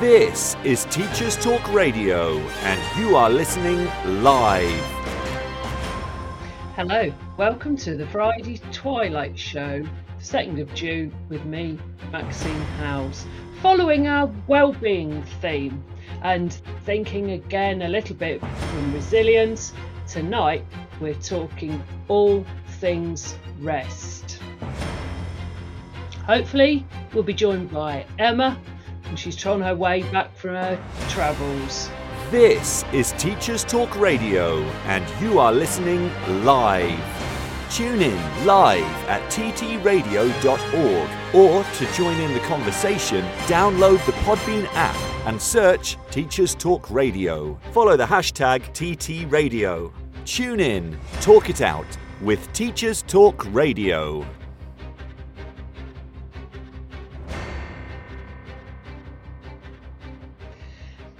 This is Teachers Talk Radio, and you are listening live. Hello, welcome to the Friday Twilight Show, 2nd of June, with me, Maxine Howes. Following our well-being theme and thinking again a little bit from resilience, tonight we're talking all things rest. Hopefully, we'll be joined by Emma, and she's on her way back from her travels. This is Teachers Talk Radio, and you are listening live. Tune in live at ttradio.org or to join in the conversation, download the Podbean app and search Teachers Talk Radio. Follow the hashtag TTRadio. Tune in, talk it out with Teachers Talk Radio.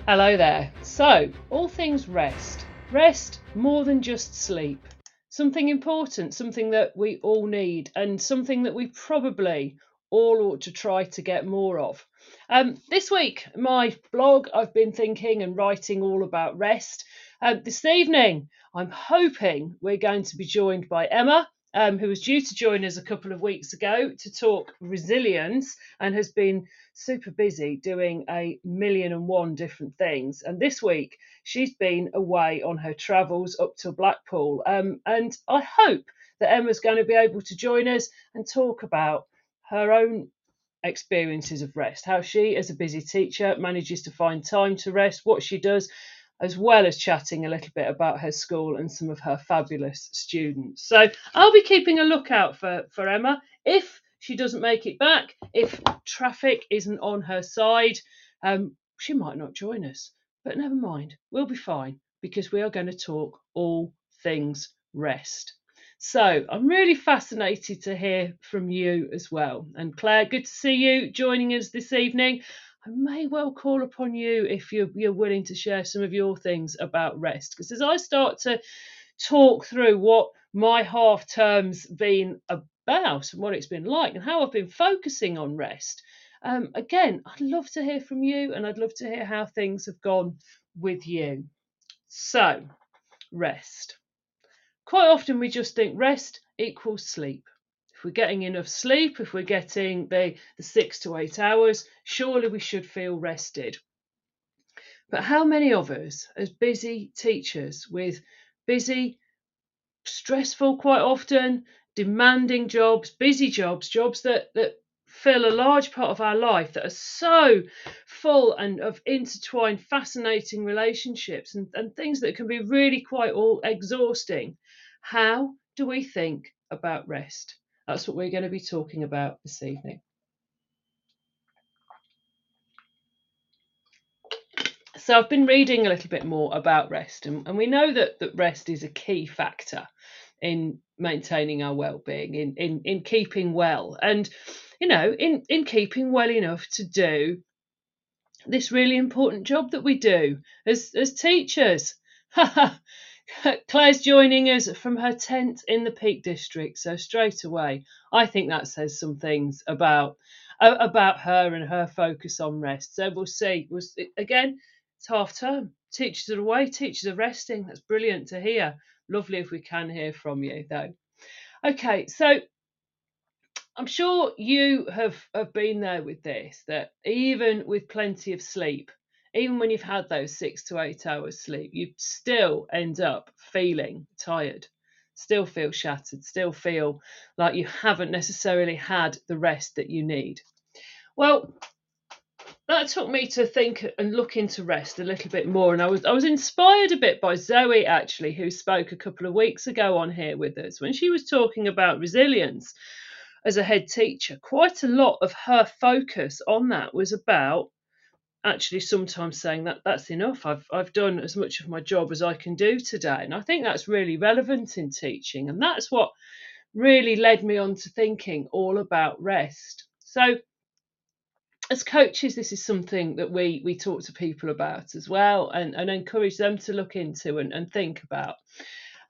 Hello there. So, all things rest. Rest more than just sleep. Something important, something that we all need, and something that we probably all ought to try to get more of. Um, this week, my blog, I've been thinking and writing all about rest. Um, this evening, I'm hoping we're going to be joined by Emma, um, who was due to join us a couple of weeks ago to talk resilience and has been super busy doing a million and one different things. And this week, she's been away on her travels up to Blackpool. Um, and I hope that Emma's going to be able to join us and talk about her own experiences of rest, how she, as a busy teacher, manages to find time to rest, what she does, as well as chatting a little bit about her school and some of her fabulous students. So I'll be keeping a lookout for, for Emma. If she doesn't make it back, if traffic isn't on her side, um, she might not join us. But never mind, we'll be fine because we are going to talk all things rest. So I'm really fascinated to hear from you as well. And Claire, good to see you joining us this evening. I may well call upon you if you're, you're willing to share some of your things about rest. Because as I start to talk through what my half term's been about and what it's been like and how I've been focusing on rest, um, again, I'd love to hear from you and I'd love to hear how things have gone with you. So, rest. Quite often we just think rest equals sleep. If we're getting enough sleep, if we're getting the, the six to eight hours, surely we should feel rested. But how many of us, as busy teachers with busy, stressful, quite often, demanding jobs, busy jobs, jobs that, that fill a large part of our life that are so full and of intertwined, fascinating relationships and, and things that can be really quite all exhausting. How do we think about rest? That's what we're going to be talking about this evening. So I've been reading a little bit more about rest, and, and we know that, that rest is a key factor in maintaining our well-being, in, in in keeping well, and you know, in in keeping well enough to do this really important job that we do as as teachers. Claire's joining us from her tent in the Peak District, so straight away, I think that says some things about about her and her focus on rest. So we'll see. We'll, again, it's half term. Teachers are away. Teachers are resting. That's brilliant to hear. Lovely if we can hear from you, though. Okay, so I'm sure you have, have been there with this, that even with plenty of sleep, even when you've had those six to eight hours sleep, you still end up feeling tired, still feel shattered, still feel like you haven't necessarily had the rest that you need. Well, that took me to think and look into rest a little bit more. And I was I was inspired a bit by Zoe actually, who spoke a couple of weeks ago on here with us when she was talking about resilience as a head teacher. Quite a lot of her focus on that was about actually sometimes saying that that's enough. I've I've done as much of my job as I can do today, and I think that's really relevant in teaching, and that's what really led me on to thinking all about rest. So as coaches, this is something that we we talk to people about as well, and, and encourage them to look into and, and think about.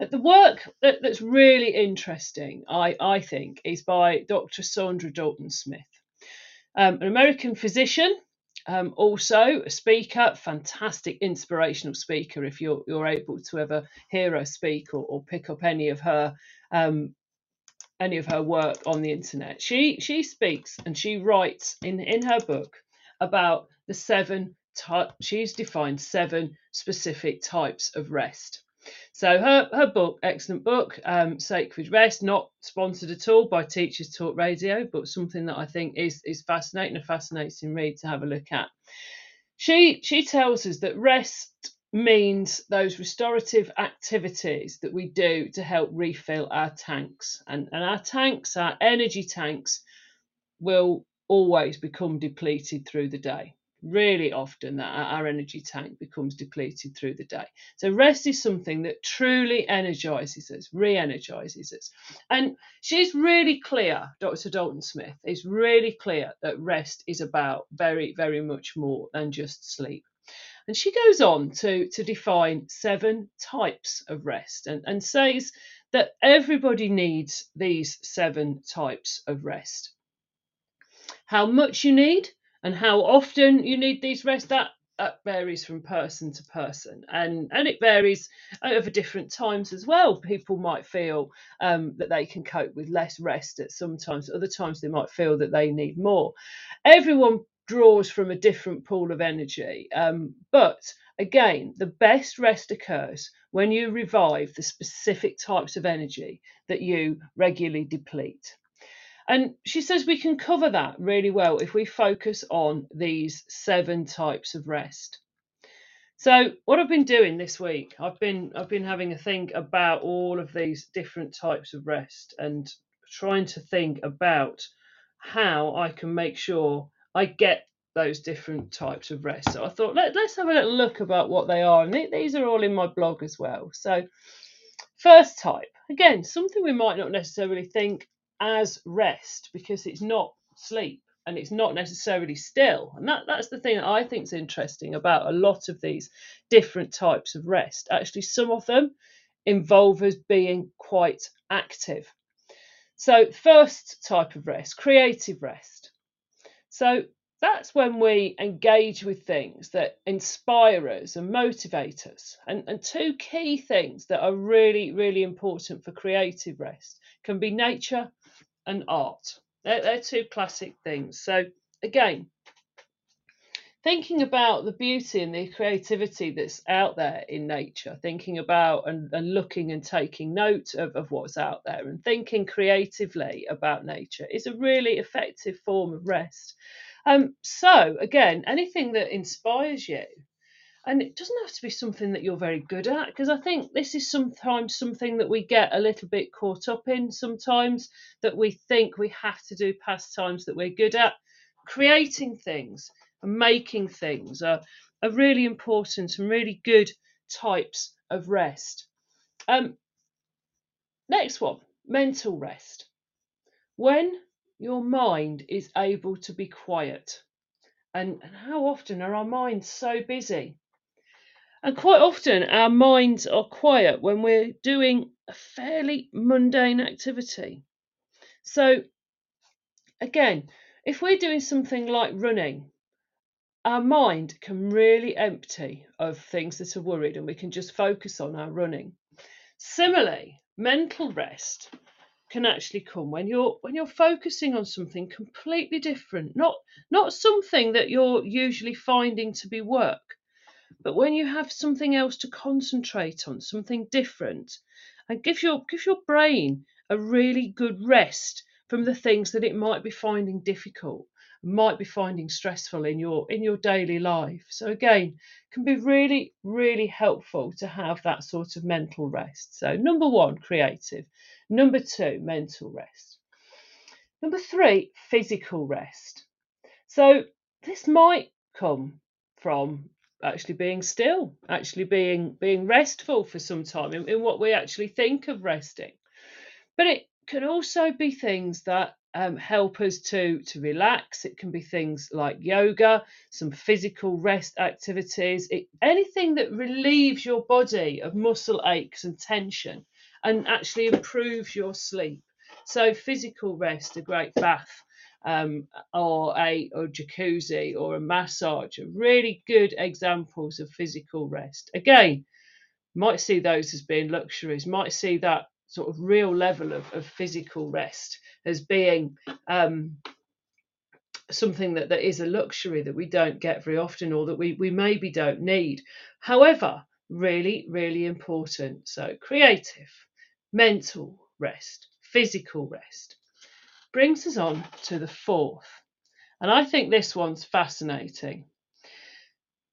The work that, that's really interesting, I, I think, is by Dr. Saundra Dalton Smith, um, an American physician um, also a speaker, fantastic inspirational speaker. If you're you're able to ever hear her speak or, or pick up any of her um, any of her work on the internet, she she speaks and she writes in in her book about the seven type. She's defined seven specific types of rest. So her her book, excellent book, um, Sacred Rest, not sponsored at all by Teachers Talk Radio, but something that I think is is fascinating, a fascinating read to have a look at. She she tells us that rest means those restorative activities that we do to help refill our tanks, and and our tanks, our energy tanks, will always become depleted through the day really often that our energy tank becomes depleted through the day. So rest is something that truly energizes us, re-energizes us. And she's really clear, Dr. Dalton Smith is really clear that rest is about very, very much more than just sleep. And she goes on to, to define seven types of rest and, and says that everybody needs these seven types of rest. How much you need and how often you need these rest that that varies from person to person. And and it varies over different times as well. People might feel um, that they can cope with less rest at sometimes other times they might feel that they need more. Everyone draws from a different pool of energy um, but again the best rest occurs when you revive the specific types of energy that you regularly deplete and she says we can cover that really well if we focus on these seven types of rest. So what I've been doing this week, I've been I've been having a think about all of these different types of rest and trying to think about how I can make sure I get those different types of rest. So I thought let, let's have a little look about what they are. And these are all in my blog as well. So first type, again, something we might not necessarily think as rest because it's not sleep and it's not necessarily still. And that, that's the thing that I think is interesting about a lot of these different types of rest. Actually, some of them involve us being quite active. So, first type of rest, creative rest. So, that's when we engage with things that inspire us and motivate us. And, and two key things that are really, really important for creative rest can be nature and art. They're, they're two classic things. So, again, thinking about the beauty and the creativity that's out there in nature, thinking about and, and looking and taking note of, of what's out there, and thinking creatively about nature is a really effective form of rest. Um, so, again, anything that inspires you and it doesn't have to be something that you're very good at because I think this is sometimes something that we get a little bit caught up in sometimes that we think we have to do pastimes that we're good at. Creating things and making things are, are really important and really good types of rest. Um, next one mental rest. When your mind is able to be quiet. And, and how often are our minds so busy? And quite often our minds are quiet when we're doing a fairly mundane activity. So, again, if we're doing something like running, our mind can really empty of things that are worried and we can just focus on our running. Similarly, mental rest can actually come when you're when you're focusing on something completely different, not not something that you're usually finding to be work, but when you have something else to concentrate on, something different, and give your give your brain a really good rest from the things that it might be finding difficult, might be finding stressful in your in your daily life. So again, can be really really helpful to have that sort of mental rest. So number 1, creative. Number 2, mental rest. Number 3, physical rest. So this might come from actually being still, actually being being restful for some time in, in what we actually think of resting. But it can also be things that um, help us to to relax. It can be things like yoga, some physical rest activities, it, anything that relieves your body of muscle aches and tension, and actually improves your sleep. So physical rest, a great bath, um, or a or jacuzzi or a massage are really good examples of physical rest. Again, might see those as being luxuries, might see that sort of real level of, of physical rest as being um, something that, that is a luxury that we don't get very often or that we, we maybe don't need. However, really, really important. So, creative, mental rest, physical rest brings us on to the fourth. And I think this one's fascinating.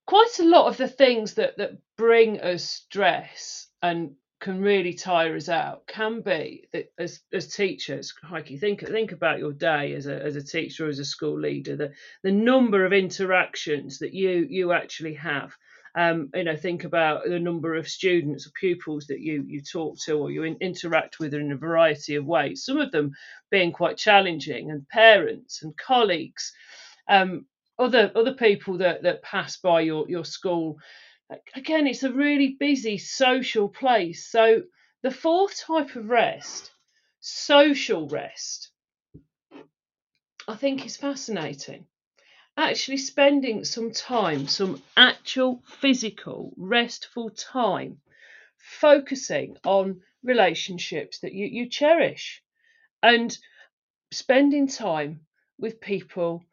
Quite a lot of the things that, that bring us stress and can really tire us out can be that as as teachers, crikey, think think about your day as a as a teacher or as a school leader, the the number of interactions that you you actually have. Um, you know, think about the number of students or pupils that you you talk to or you in, interact with in a variety of ways. Some of them being quite challenging, and parents and colleagues, um, other other people that that pass by your your school again, it's a really busy social place. So, the fourth type of rest, social rest, I think is fascinating. Actually, spending some time, some actual physical, restful time, focusing on relationships that you, you cherish and spending time with people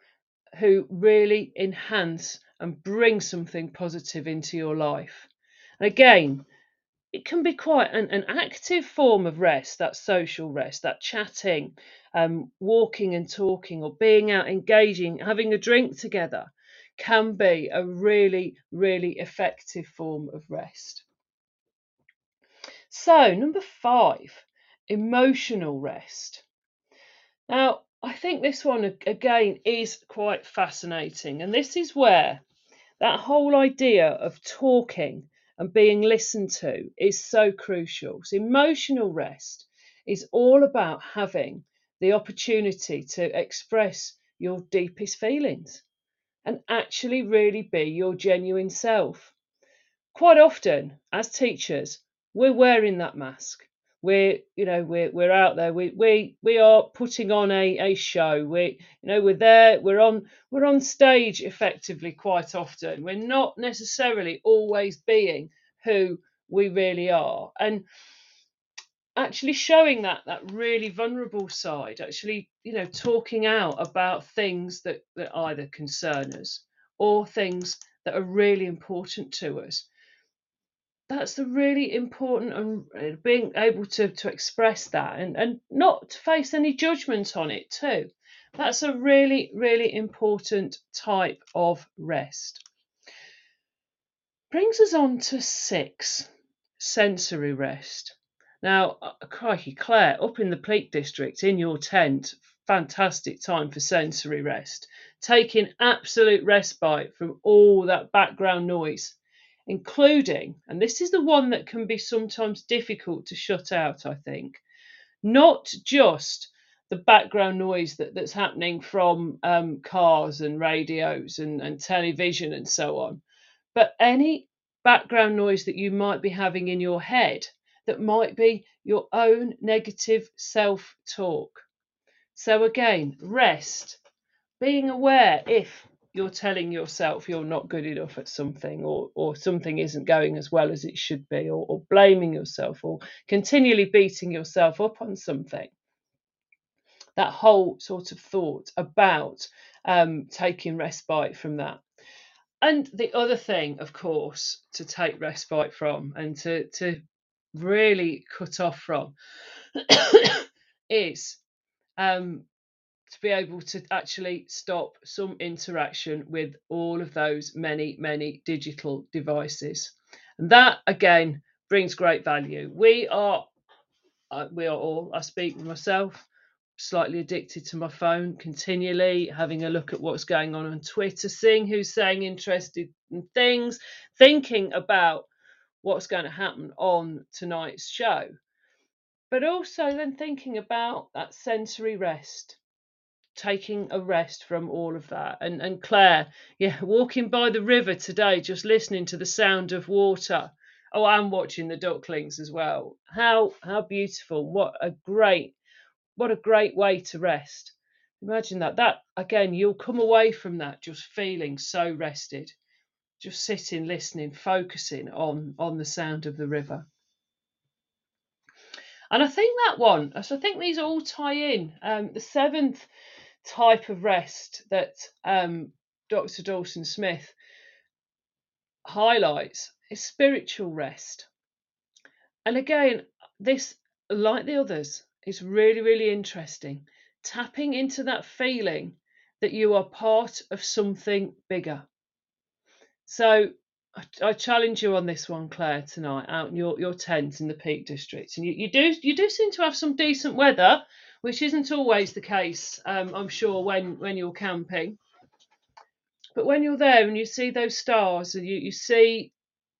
who really enhance and bring something positive into your life. And again, it can be quite an, an active form of rest, that social rest, that chatting, um, walking and talking, or being out engaging, having a drink together can be a really, really effective form of rest. So, number five, emotional rest. Now, I think this one again is quite fascinating, and this is where that whole idea of talking and being listened to is so crucial. So, emotional rest is all about having the opportunity to express your deepest feelings and actually really be your genuine self. Quite often, as teachers, we're wearing that mask we're you know we're we're out there. We we we are putting on a a show. We you know we're there. We're on we're on stage effectively quite often. We're not necessarily always being who we really are. And actually showing that that really vulnerable side actually you know talking out about things that that either concern us or things that are really important to us that's the really important and being able to to express that and and not to face any judgment on it too. That's a really really important type of rest. Brings us on to six sensory rest. Now uh, crikey claire up in the peak district in your tent fantastic time for sensory rest. Taking absolute respite from all that background noise including, and this is the one that can be sometimes difficult to shut out, I think, not just the background noise that, that's happening from um, cars and radios and, and television and so on, but any background noise that you might be having in your head that might be your own negative self talk. So, again, rest, being aware if you're telling yourself you're not good enough at something or or something isn't going as well as it should be or, or blaming yourself or continually beating yourself up on something. That whole sort of thought about um, taking respite from that. And the other thing of course to take respite from and to to really cut off from is um, to be able to actually stop some interaction with all of those many, many digital devices. And that again brings great value. We are, uh, we are all, I speak for myself, slightly addicted to my phone continually, having a look at what's going on on Twitter, seeing who's saying interested in things, thinking about what's going to happen on tonight's show. But also then thinking about that sensory rest taking a rest from all of that. And and Claire, yeah, walking by the river today, just listening to the sound of water. Oh, I'm watching the ducklings as well. How how beautiful! What a great what a great way to rest. Imagine that. That again, you'll come away from that just feeling so rested, just sitting, listening, focusing on on the sound of the river. And I think that one, so I think these all tie in. Um, the seventh type of rest that um, Dr. Dalton Smith highlights is spiritual rest. And again, this, like the others, is really, really interesting. Tapping into that feeling that you are part of something bigger. So I, I, challenge you on this one, Claire, tonight out in your, your tent in the Peak District, and you, you do you do seem to have some decent weather, which isn't always the case. Um, I'm sure when when you're camping, but when you're there and you see those stars and you, you see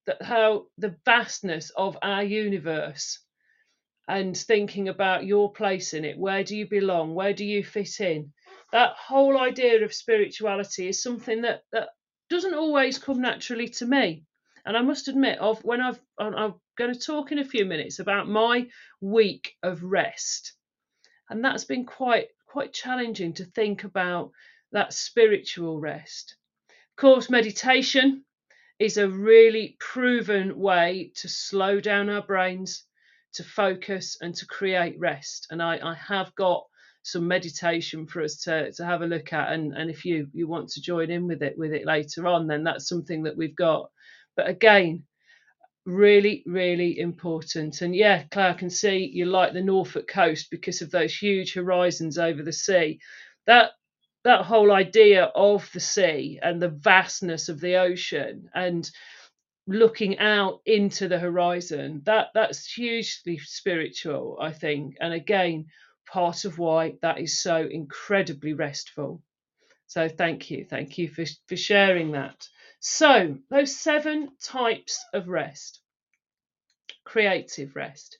that how the vastness of our universe and thinking about your place in it, where do you belong, where do you fit in? That whole idea of spirituality is something that, that doesn't always come naturally to me. And I must admit, of when I've I'm going to talk in a few minutes about my week of rest, and that's been quite quite challenging to think about that spiritual rest. Of course, meditation is a really proven way to slow down our brains, to focus, and to create rest. And I, I have got some meditation for us to, to have a look at and, and if you you want to join in with it with it later on then that's something that we've got but again really really important and yeah claire i can see you like the norfolk coast because of those huge horizons over the sea that that whole idea of the sea and the vastness of the ocean and looking out into the horizon that that's hugely spiritual i think and again part of why that is so incredibly restful. So thank you, thank you for, for sharing that. So those seven types of rest. Creative rest.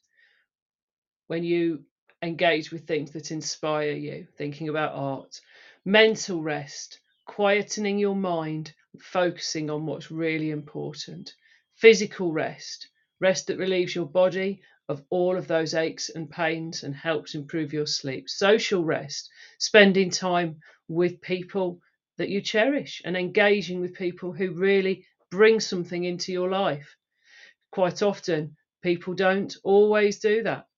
When you engage with things that inspire you, thinking about art. Mental rest, quietening your mind, focusing on what's really important. Physical rest, rest that relieves your body of all of those aches and pains and helps improve your sleep. Social rest, spending time with people that you cherish and engaging with people who really bring something into your life. Quite often, people don't always do that.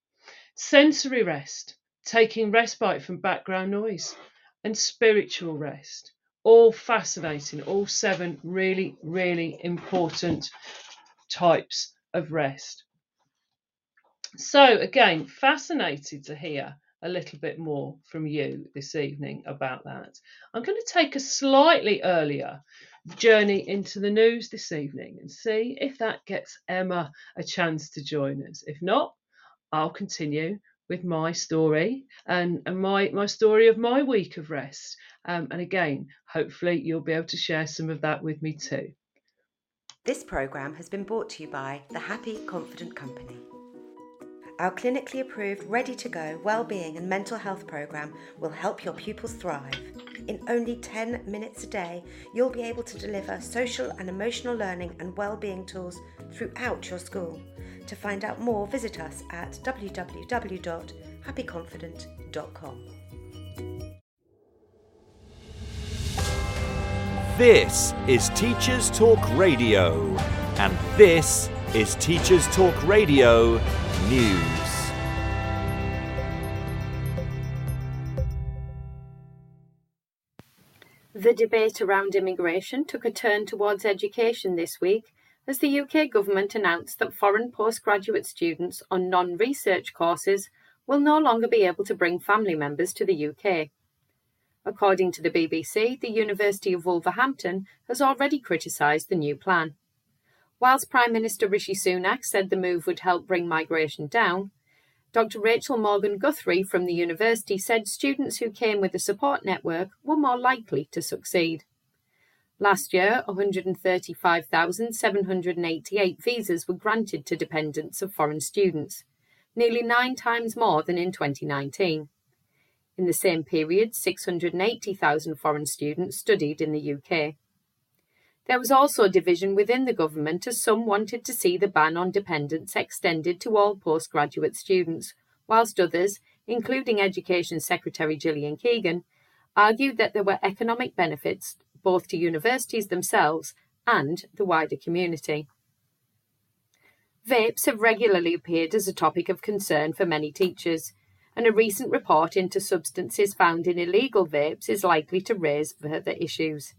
Sensory rest, taking respite from background noise, and spiritual rest. All fascinating, all seven really, really important types of rest. So, again, fascinated to hear a little bit more from you this evening about that. I'm going to take a slightly earlier journey into the news this evening and see if that gets Emma a chance to join us. If not, I'll continue with my story and, and my, my story of my week of rest. Um, and again, hopefully, you'll be able to share some of that with me too. This programme has been brought to you by the Happy Confident Company. Our clinically approved, ready to go well-being and mental health program will help your pupils thrive. In only 10 minutes a day, you'll be able to deliver social and emotional learning and well-being tools throughout your school. To find out more, visit us at www.happyconfident.com. This is Teachers Talk Radio, and this is Teachers Talk Radio News. The debate around immigration took a turn towards education this week as the UK government announced that foreign postgraduate students on non research courses will no longer be able to bring family members to the UK. According to the BBC, the University of Wolverhampton has already criticised the new plan. Whilst Prime Minister Rishi Sunak said the move would help bring migration down, Dr. Rachel Morgan Guthrie from the university said students who came with a support network were more likely to succeed. Last year, 135,788 visas were granted to dependents of foreign students, nearly nine times more than in 2019. In the same period, 680,000 foreign students studied in the UK. There was also division within the government as some wanted to see the ban on dependents extended to all postgraduate students, whilst others, including Education Secretary Gillian Keegan, argued that there were economic benefits both to universities themselves and the wider community. Vapes have regularly appeared as a topic of concern for many teachers, and a recent report into substances found in illegal vapes is likely to raise further issues.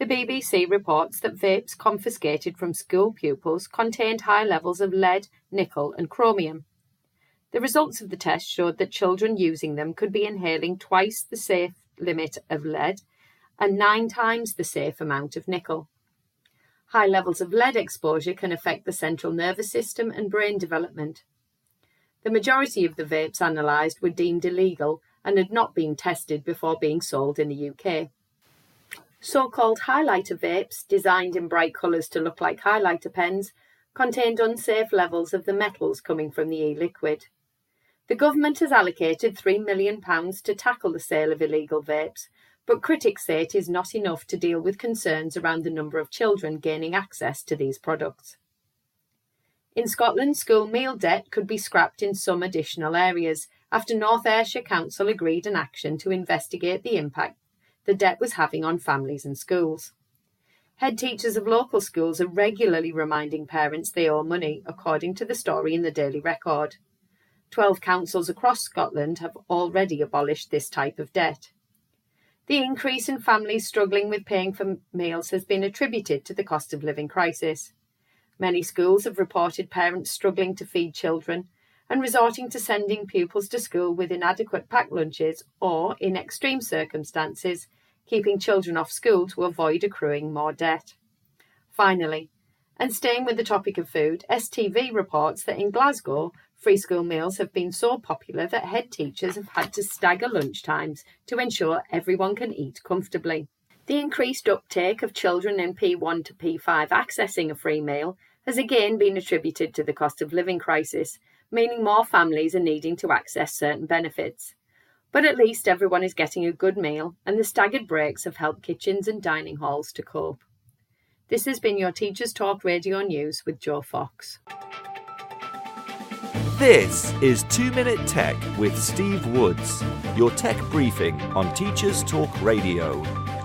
The BBC reports that vapes confiscated from school pupils contained high levels of lead, nickel, and chromium. The results of the test showed that children using them could be inhaling twice the safe limit of lead and nine times the safe amount of nickel. High levels of lead exposure can affect the central nervous system and brain development. The majority of the vapes analysed were deemed illegal and had not been tested before being sold in the UK. So called highlighter vapes, designed in bright colours to look like highlighter pens, contained unsafe levels of the metals coming from the e liquid. The government has allocated £3 million to tackle the sale of illegal vapes, but critics say it is not enough to deal with concerns around the number of children gaining access to these products. In Scotland, school meal debt could be scrapped in some additional areas after North Ayrshire Council agreed an action to investigate the impact the debt was having on families and schools. Head teachers of local schools are regularly reminding parents they owe money, according to the story in the Daily Record. Twelve councils across Scotland have already abolished this type of debt. The increase in families struggling with paying for meals has been attributed to the cost of living crisis. Many schools have reported parents struggling to feed children and resorting to sending pupils to school with inadequate packed lunches or, in extreme circumstances, keeping children off school to avoid accruing more debt. Finally, and staying with the topic of food, STV reports that in Glasgow, free school meals have been so popular that head teachers have had to stagger lunch times to ensure everyone can eat comfortably. The increased uptake of children in P1 to P5 accessing a free meal has again been attributed to the cost of living crisis, meaning more families are needing to access certain benefits. But at least everyone is getting a good meal, and the staggered breaks have helped kitchens and dining halls to cope. This has been your Teachers Talk Radio News with Joe Fox. This is 2 Minute Tech with Steve Woods, your tech briefing on Teachers Talk Radio.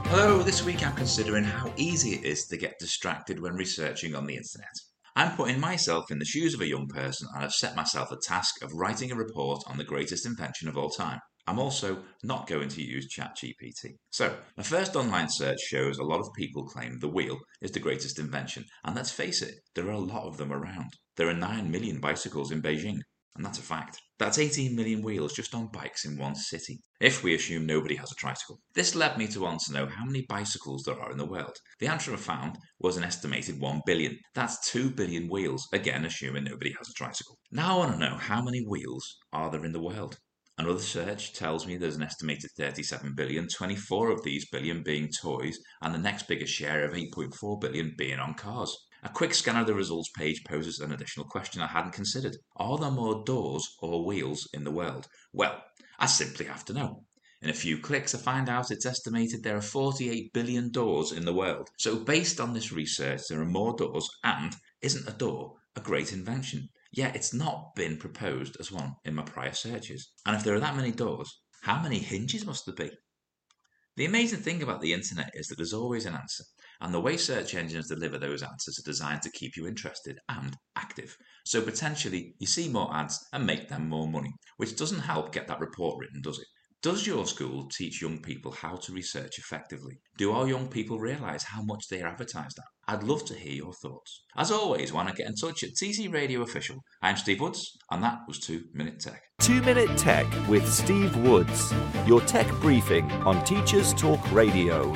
Hello, this week I'm considering how easy it is to get distracted when researching on the internet. I'm putting myself in the shoes of a young person and I have set myself the task of writing a report on the greatest invention of all time. I'm also not going to use ChatGPT. So, my first online search shows a lot of people claim the wheel is the greatest invention, and let's face it, there are a lot of them around. There are 9 million bicycles in Beijing, and that's a fact. That's 18 million wheels just on bikes in one city, if we assume nobody has a tricycle. This led me to want to know how many bicycles there are in the world. The answer I found was an estimated 1 billion. That's 2 billion wheels, again assuming nobody has a tricycle. Now I want to know how many wheels are there in the world. Another search tells me there's an estimated 37 billion, 24 of these billion being toys, and the next biggest share of 8.4 billion being on cars. A quick scan of the results page poses an additional question I hadn't considered. Are there more doors or wheels in the world? Well, I simply have to know. In a few clicks, I find out it's estimated there are 48 billion doors in the world. So, based on this research, there are more doors, and isn't a door a great invention? Yet it's not been proposed as one in my prior searches. And if there are that many doors, how many hinges must there be? The amazing thing about the internet is that there's always an answer. And the way search engines deliver those answers are designed to keep you interested and active. So potentially you see more ads and make them more money, which doesn't help get that report written, does it? Does your school teach young people how to research effectively? Do our young people realise how much they are advertised at? I'd love to hear your thoughts. As always, want to get in touch at TT Radio Official. I'm Steve Woods, and that was 2 Minute Tech. 2 Minute Tech with Steve Woods, your tech briefing on Teachers Talk Radio.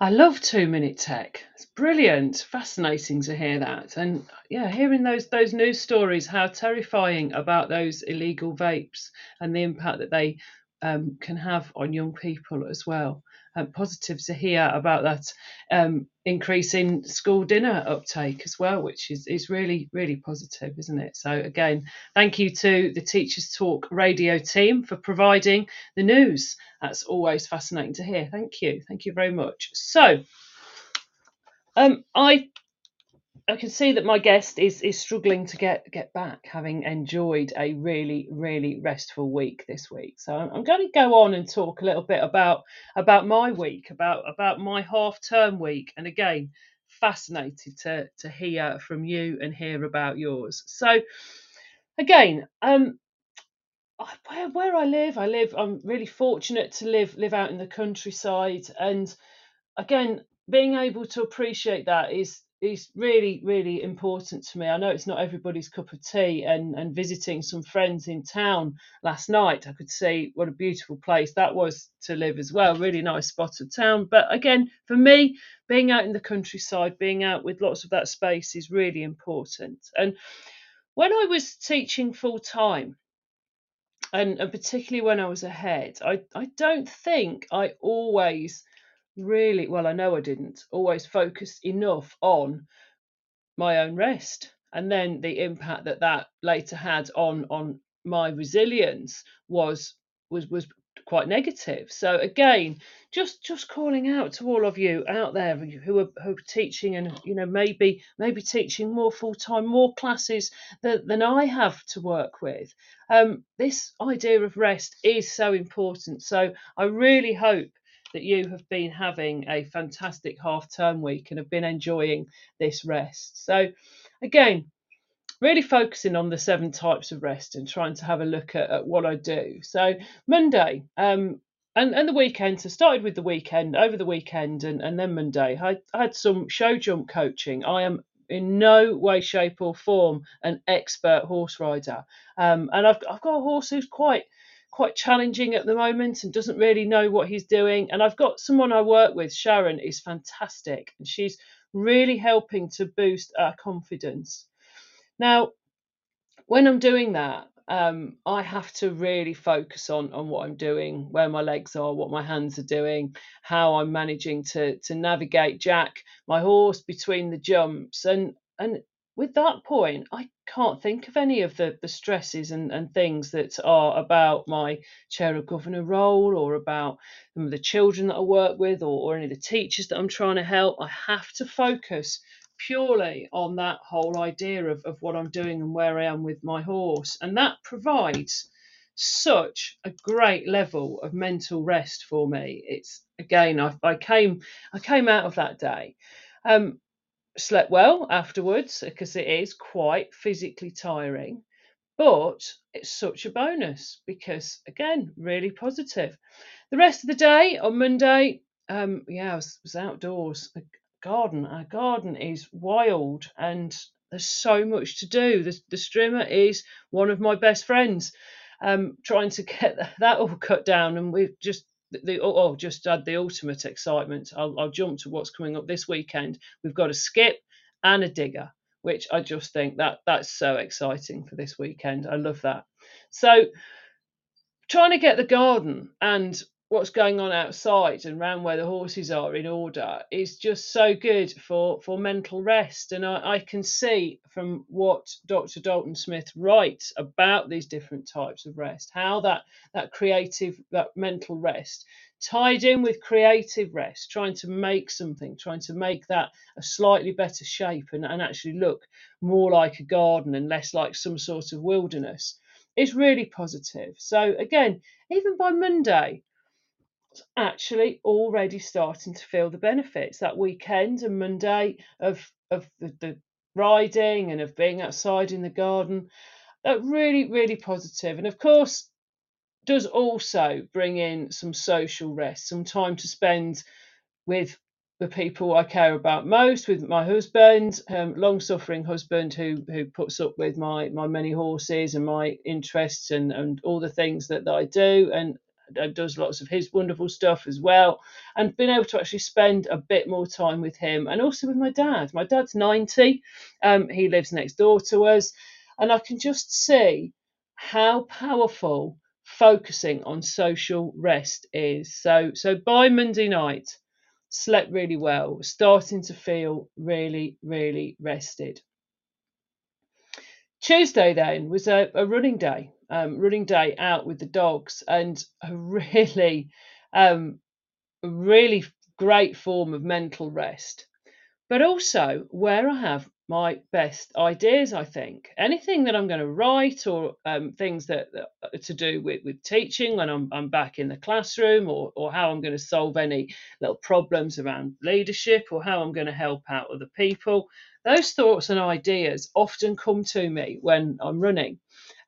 I love two minute tech. It's brilliant, fascinating to hear that. And yeah, hearing those those news stories, how terrifying about those illegal vapes and the impact that they um, can have on young people as well. Um, positive to hear about that um, increase in school dinner uptake as well, which is, is really, really positive, isn't it? So, again, thank you to the Teachers Talk radio team for providing the news. That's always fascinating to hear. Thank you. Thank you very much. So, um, I I can see that my guest is is struggling to get get back, having enjoyed a really really restful week this week. So I'm, going to go on and talk a little bit about about my week, about about my half term week, and again, fascinated to to hear from you and hear about yours. So again, um, where where I live, I live. I'm really fortunate to live live out in the countryside, and again, being able to appreciate that is is really really important to me. I know it's not everybody's cup of tea, and and visiting some friends in town last night, I could see what a beautiful place that was to live as well. Really nice spot of town. But again, for me, being out in the countryside, being out with lots of that space is really important. And when I was teaching full time, and, and particularly when I was ahead, I, I don't think I always really, well, I know I didn't. Always focus enough on my own rest and then the impact that that later had on on my resilience was was was quite negative. So again just just calling out to all of you out there who are, who are teaching and you know maybe maybe teaching more full time more classes than, than i have to work with. Um, this idea of rest is so important. So i really hope that you have been having a fantastic half term week and have been enjoying this rest. So, again, really focusing on the seven types of rest and trying to have a look at, at what I do. So, Monday, um, and, and the weekend, so started with the weekend, over the weekend, and, and then Monday, I, I had some show jump coaching. I am in no way, shape, or form an expert horse rider. Um, and I've, I've got a horse who's quite quite challenging at the moment and doesn't really know what he's doing. And I've got someone I work with, Sharon, is fantastic, and she's really helping to boost our confidence. Now, when I'm doing that, um, I have to really focus on on what I'm doing, where my legs are, what my hands are doing, how I'm managing to to navigate Jack, my horse, between the jumps, and and with that point, I can't think of any of the, the stresses and, and things that are about my chair of governor role or about the children that I work with or, or any of the teachers that I'm trying to help. I have to focus purely on that whole idea of, of what I'm doing and where I am with my horse. And that provides such a great level of mental rest for me. It's again, I, I came I came out of that day. Um, slept well afterwards because it is quite physically tiring, but it's such a bonus because, again, really positive. The rest of the day on Monday, um, yeah, I was, was outdoors. A garden, our garden is wild and there's so much to do. The, the strimmer is one of my best friends. Um, trying to get that all cut down, and we've just the, oh, oh, just add the ultimate excitement. I'll, I'll jump to what's coming up this weekend. We've got a skip and a digger, which I just think that that's so exciting for this weekend. I love that. So trying to get the garden and what's going on outside and around where the horses are in order is just so good for for mental rest. And I, I can see from what dr dalton smith writes about these different types of rest how that that creative that mental rest tied in with creative rest trying to make something trying to make that a slightly better shape and, and actually look more like a garden and less like some sort of wilderness is really positive. So again even by monday actually already starting to feel the benefits that weekend and Monday of of the, the riding and of being outside in the garden. That really, really positive. And of course, does also bring in some social rest, some time to spend with the people I care about most, with my husband, um, long-suffering husband, who who puts up with my my many horses and my interests and and all the things that, that I do, and does lots of his wonderful stuff as well, and been able to actually spend a bit more time with him and also with my dad. My dad's 90, um, he lives next door to us, and I can just see how powerful focusing on social rest is. So, so by Monday night, slept really well, starting to feel really, really rested. Tuesday then was a, a running day, um, running day out with the dogs, and a really, um, really great form of mental rest. But also where I have my best ideas, I think. Anything that I'm going to write or um, things that, that, to do with, with teaching when I'm, I'm back in the classroom or, or how I'm going to solve any little problems around leadership or how I'm going to help out other people. Those thoughts and ideas often come to me when I'm running.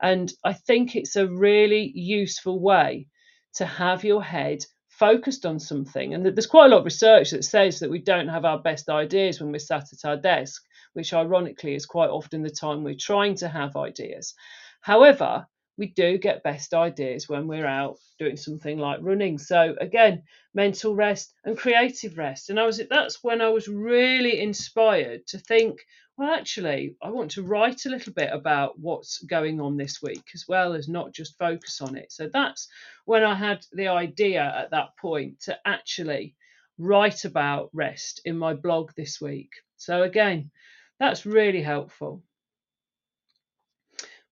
And I think it's a really useful way to have your head focused on something. And there's quite a lot of research that says that we don't have our best ideas when we're sat at our desk which ironically is quite often the time we're trying to have ideas. However, we do get best ideas when we're out doing something like running. So again, mental rest and creative rest. And I was that's when I was really inspired to think, well, actually, I want to write a little bit about what's going on this week as well as not just focus on it. So that's when I had the idea at that point to actually write about rest in my blog this week. So again, that's really helpful.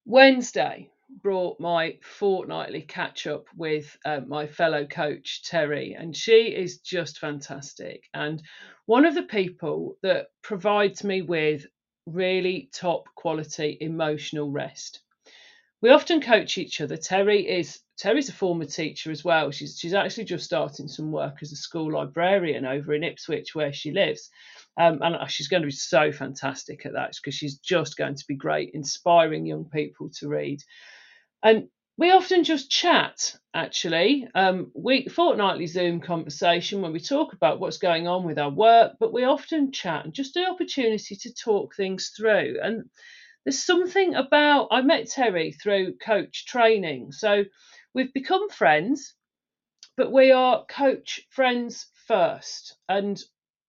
Wednesday brought my fortnightly catch up with uh, my fellow coach Terry, and she is just fantastic. And one of the people that provides me with really top quality emotional rest. We often coach each other. Terry is Terry's a former teacher as well. She's she's actually just starting some work as a school librarian over in Ipswich where she lives. Um, and uh, she's going to be so fantastic at that because she's just going to be great, inspiring young people to read. And we often just chat, actually. Um, we fortnightly Zoom conversation when we talk about what's going on with our work, but we often chat and just an opportunity to talk things through. And there's something about I met Terry through coach training, so we've become friends, but we are coach friends first. And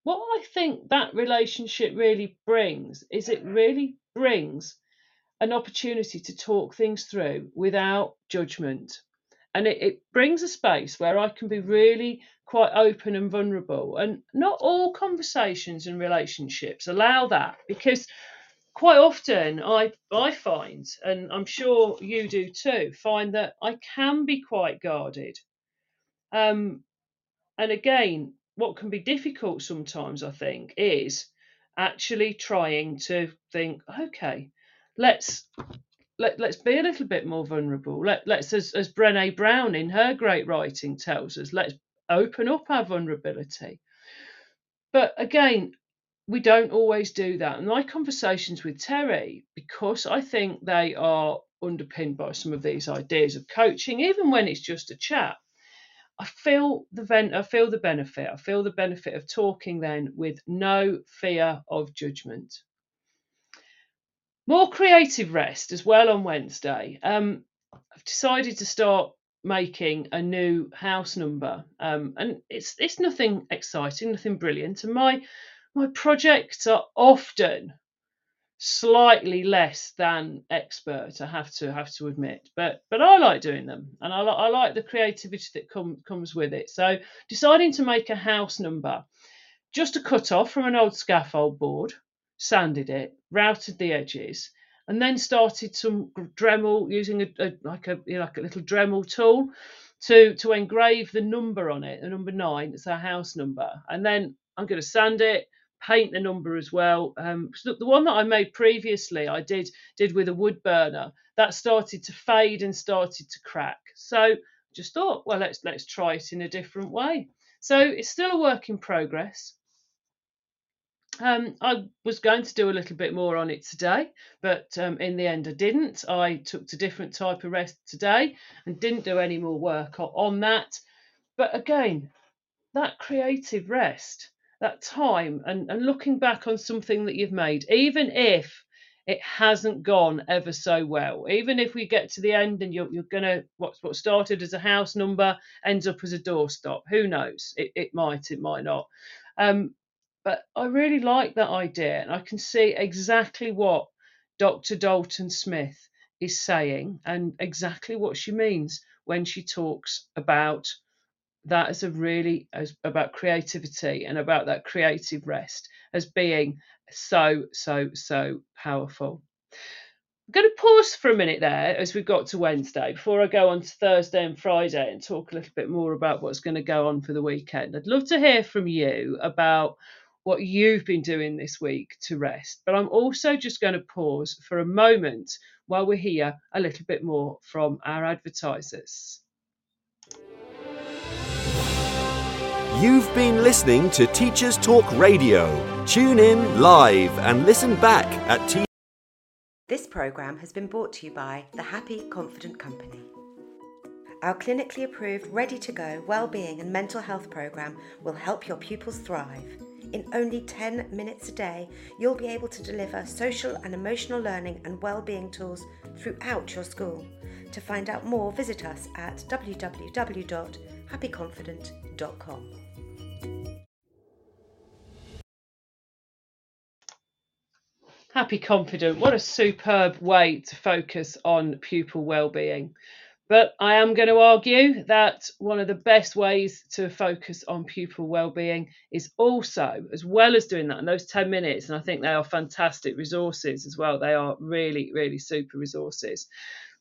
what I think that relationship really brings is it really brings an opportunity to talk things through without judgment. And it, it brings a space where I can be really quite open and vulnerable. And not all conversations and relationships allow that because quite often I I find, and I'm sure you do too, find that I can be quite guarded. Um, and again, what can be difficult sometimes, I think, is actually trying to think, okay, let's let, let's be a little bit more vulnerable. Let, let's, as, as Brene Brown in her great writing tells us, let's open up our vulnerability. But again, we don't always do that. And my conversations with Terry, because I think they are underpinned by some of these ideas of coaching, even when it's just a chat, I feel the ven- I feel the benefit. I feel the benefit of talking then with no fear of judgment. More creative rest as well on Wednesday. Um, I've decided to start making a new house number, um, and it's it's nothing exciting, nothing brilliant. And my my projects are often slightly less than expert. I have to have to admit, but but I like doing them, and I, I like the creativity that com- comes with it. So deciding to make a house number, just a cut off from an old scaffold board, sanded it, routed the edges, and then started some Dremel using a, a like a you know, like a little Dremel tool to to engrave the number on it, the number nine. It's our house number, and then I'm going to sand it paint the number as well. Um, so the one that I made previously, I did did with a wood burner. That started to fade and started to crack. So just thought, well, let's let's try it in a different way. So it's still a work in progress. Um, I was going to do a little bit more on it today, but um, in the end I didn't. I took a different type of rest today and didn't do any more work on that. But again, that creative rest that time and, and looking back on something that you've made, even if it hasn't gone ever so well, even if we get to the end and you're, you're gonna what what started as a house number ends up as a doorstop, who knows? It, it might, it might not. Um, but I really like that idea, and I can see exactly what Dr. Dalton Smith is saying and exactly what she means when she talks about that as a really as, about creativity and about that creative rest as being so so so powerful i'm going to pause for a minute there as we got to wednesday before i go on to thursday and friday and talk a little bit more about what's going to go on for the weekend i'd love to hear from you about what you've been doing this week to rest. But I'm also just going to pause for a moment while we hear a little bit more from our advertisers. You've been listening to Teachers Talk Radio. Tune in live and listen back at T. This programme has been brought to you by the Happy Confident Company. Our clinically approved, ready to go wellbeing and mental health programme will help your pupils thrive. In only 10 minutes a day, you'll be able to deliver social and emotional learning and well-being tools throughout your school. To find out more, visit us at www.happyconfident.com. Happy Confident, what a superb way to focus on pupil well-being. But I am going to argue that one of the best ways to focus on pupil well-being is also, as well as doing that in those 10 minutes, and I think they are fantastic resources as well. They are really, really super resources.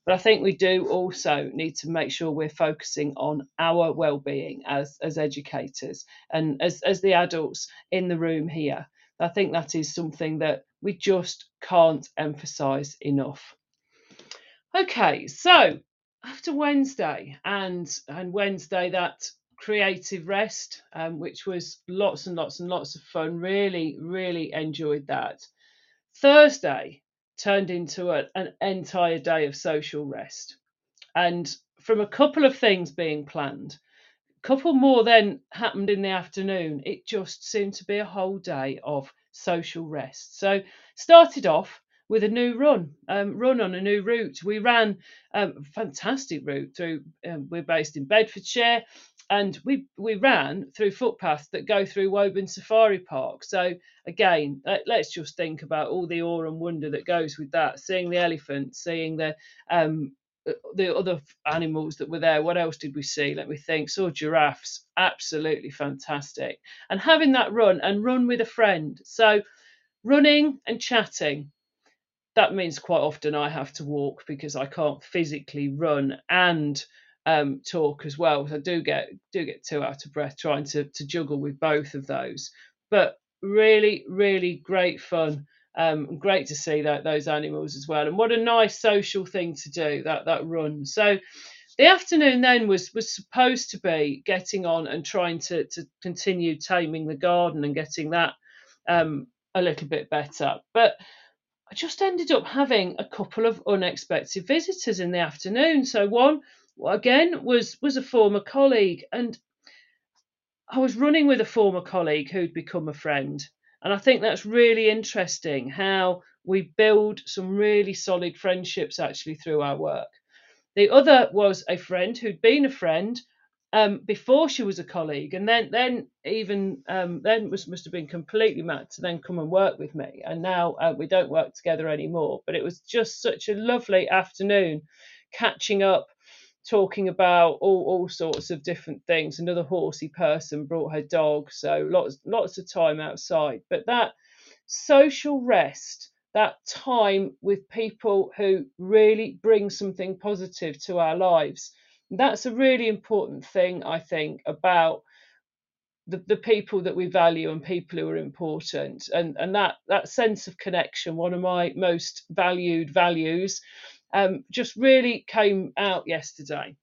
But I think we do also need to make sure we're focusing on our well-being as, as educators and as, as the adults in the room here. I think that is something that we just can't emphasize enough. Okay, so after Wednesday and and Wednesday that creative rest, um, which was lots and lots and lots of fun. Really, really enjoyed that. Thursday turned into a, an entire day of social rest, and from a couple of things being planned, a couple more then happened in the afternoon. It just seemed to be a whole day of social rest. So started off with a new run, um, run on a new route. We ran a fantastic route through. Um, we're based in Bedfordshire, and we we ran through footpaths that go through Woburn Safari Park. So again, let, us just think about all the awe and wonder that goes with that. Seeing the elephants, seeing the um, the other animals that were there. What else did we see? Let me think. Saw giraffes, absolutely fantastic. And having that run and run with a friend. So running and chatting that means quite often I have to walk because I can't physically run and um, talk as well. So I do get do get too out of breath trying to to juggle with both of those. But really, really great fun. Um, great to see that those animals as well. And what a nice social thing to do that that run. So the afternoon then was was supposed to be getting on and trying to to continue taming the garden and getting that um, a little bit better. But I just ended up having a couple of unexpected visitors in the afternoon. So one again was was a former colleague, and I was running with a former colleague who'd become a friend. And I think that's really interesting how we build some really solid friendships actually through our work. The other was a friend who'd been a friend um, before she was a colleague, and then then even um, then was must have been completely mad to then come and work with me. And now uh, we don't work together anymore. But it was just such a lovely afternoon, catching up, talking about all all sorts of different things. Another horsey person brought her dog, so lots lots of time outside. But that social rest. That time with people who really bring something positive to our lives that's a really important thing, I think, about the, the people that we value and people who are important. And, and that, that sense of connection, one of my most valued values, um, just really came out yesterday.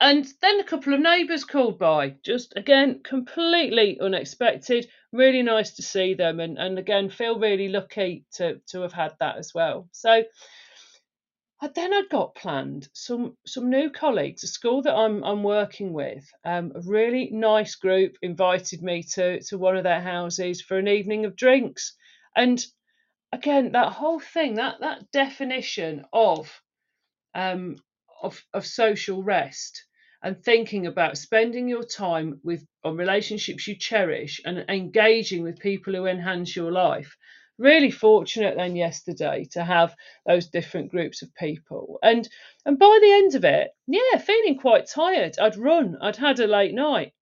And then a couple of neighbours called by, just again, completely unexpected. Really nice to see them, and, and again, feel really lucky to, to have had that as well. So, then I'd got planned some some new colleagues, a school that I'm I'm working with. Um, a really nice group invited me to to one of their houses for an evening of drinks, and again that whole thing that that definition of um of of social rest and thinking about spending your time with on relationships you cherish and engaging with people who enhance your life really fortunate then yesterday to have those different groups of people. And and by the end of it yeah feeling quite tired. I'd run i'd had a late night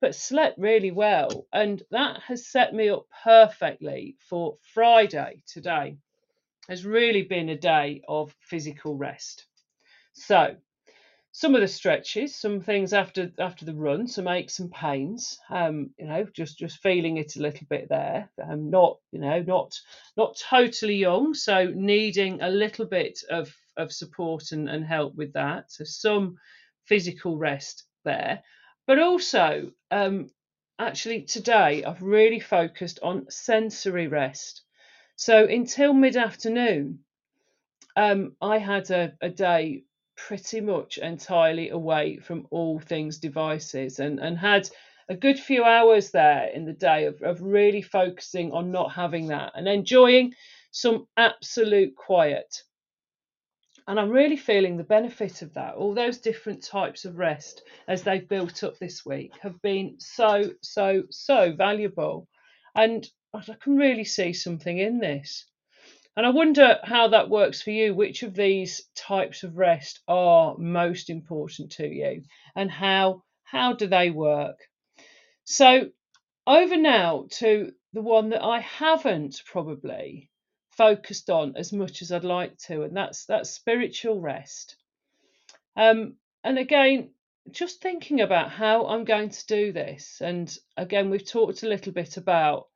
but slept really well. And that has set me up perfectly for friday today. Has really been a day of physical rest. So some of the stretches, some things after after the run, some aches and pains. Um, you know, just just feeling it a little bit there. Um, not you know not not totally young, so needing a little bit of of support and, and help with that. So some physical rest there, but also um, actually today I've really focused on sensory rest. So until mid afternoon, um, I had a, a day pretty much entirely away from all things devices and, and had a good few hours there in the day of, of really focusing on not having that and enjoying some absolute quiet. And I'm really feeling the benefit of that. All those different types of rest as they've built up this week have been so, so, so valuable. And I can really see something in this. And I wonder how that works for you. Which of these types of rest are most important to you, and how how do they work? So over now to the one that I haven't probably focused on as much as I'd like to, and that's that's spiritual rest. Um, and again, just thinking about how I'm going to do this, and again, we've talked a little bit about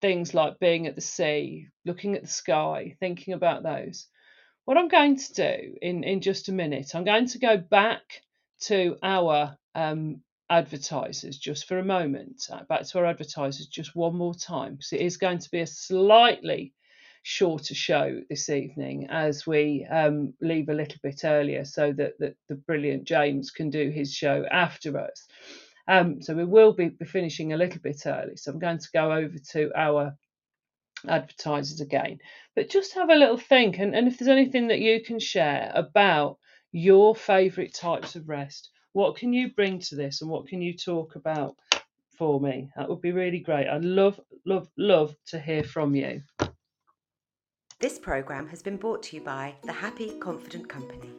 things like being at the sea, looking at the sky, thinking about those. What I'm going to do in, in just a minute, I'm going to go back to our um, advertisers just for a moment, uh, back to our advertisers just one more time, because it is going to be a slightly shorter show this evening as we um, leave a little bit earlier so that, that the brilliant James can do his show after us. Um, so we will be, be finishing a little bit early. So I'm going to go over to our advertisers again. But just have a little think, and, and if there's anything that you can share about your favourite types of rest, what can you bring to this, and what can you talk about for me? That would be really great. I'd love, love, love to hear from you. This programme has been brought to you by the Happy Confident Company.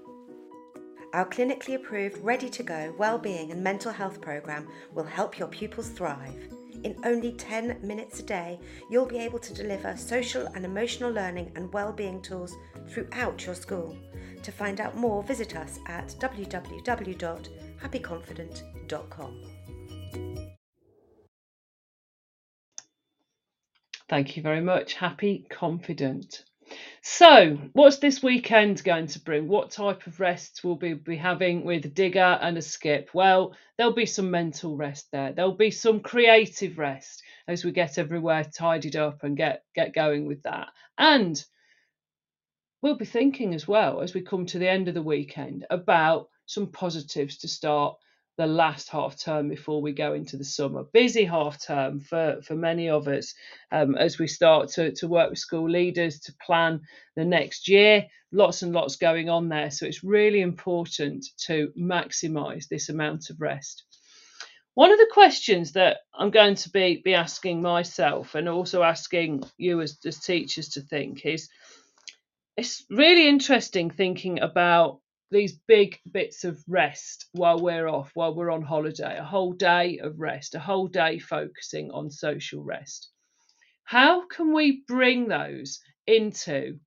Our clinically approved, ready to go well-being and mental health program will help your pupils thrive. In only 10 minutes a day, you'll be able to deliver social and emotional learning and well-being tools throughout your school. To find out more, visit us at www.happyconfident.com. Thank you very much. Happy Confident. So, what's this weekend going to bring? What type of rests will we be having with Digger and a skip? Well, there'll be some mental rest there. There'll be some creative rest as we get everywhere tidied up and get get going with that. And we'll be thinking as well as we come to the end of the weekend about some positives to start the last half term before we go into the summer. Busy half term for, for many of us um, as we start to, to work with school leaders to plan the next year. Lots and lots going on there. So it's really important to maximise this amount of rest. One of the questions that I'm going to be, be asking myself and also asking you as, as teachers to think is it's really interesting thinking about these big bits of rest while we're off, while we're on holiday, a whole day of rest, a whole day focusing on social rest. How can we bring those into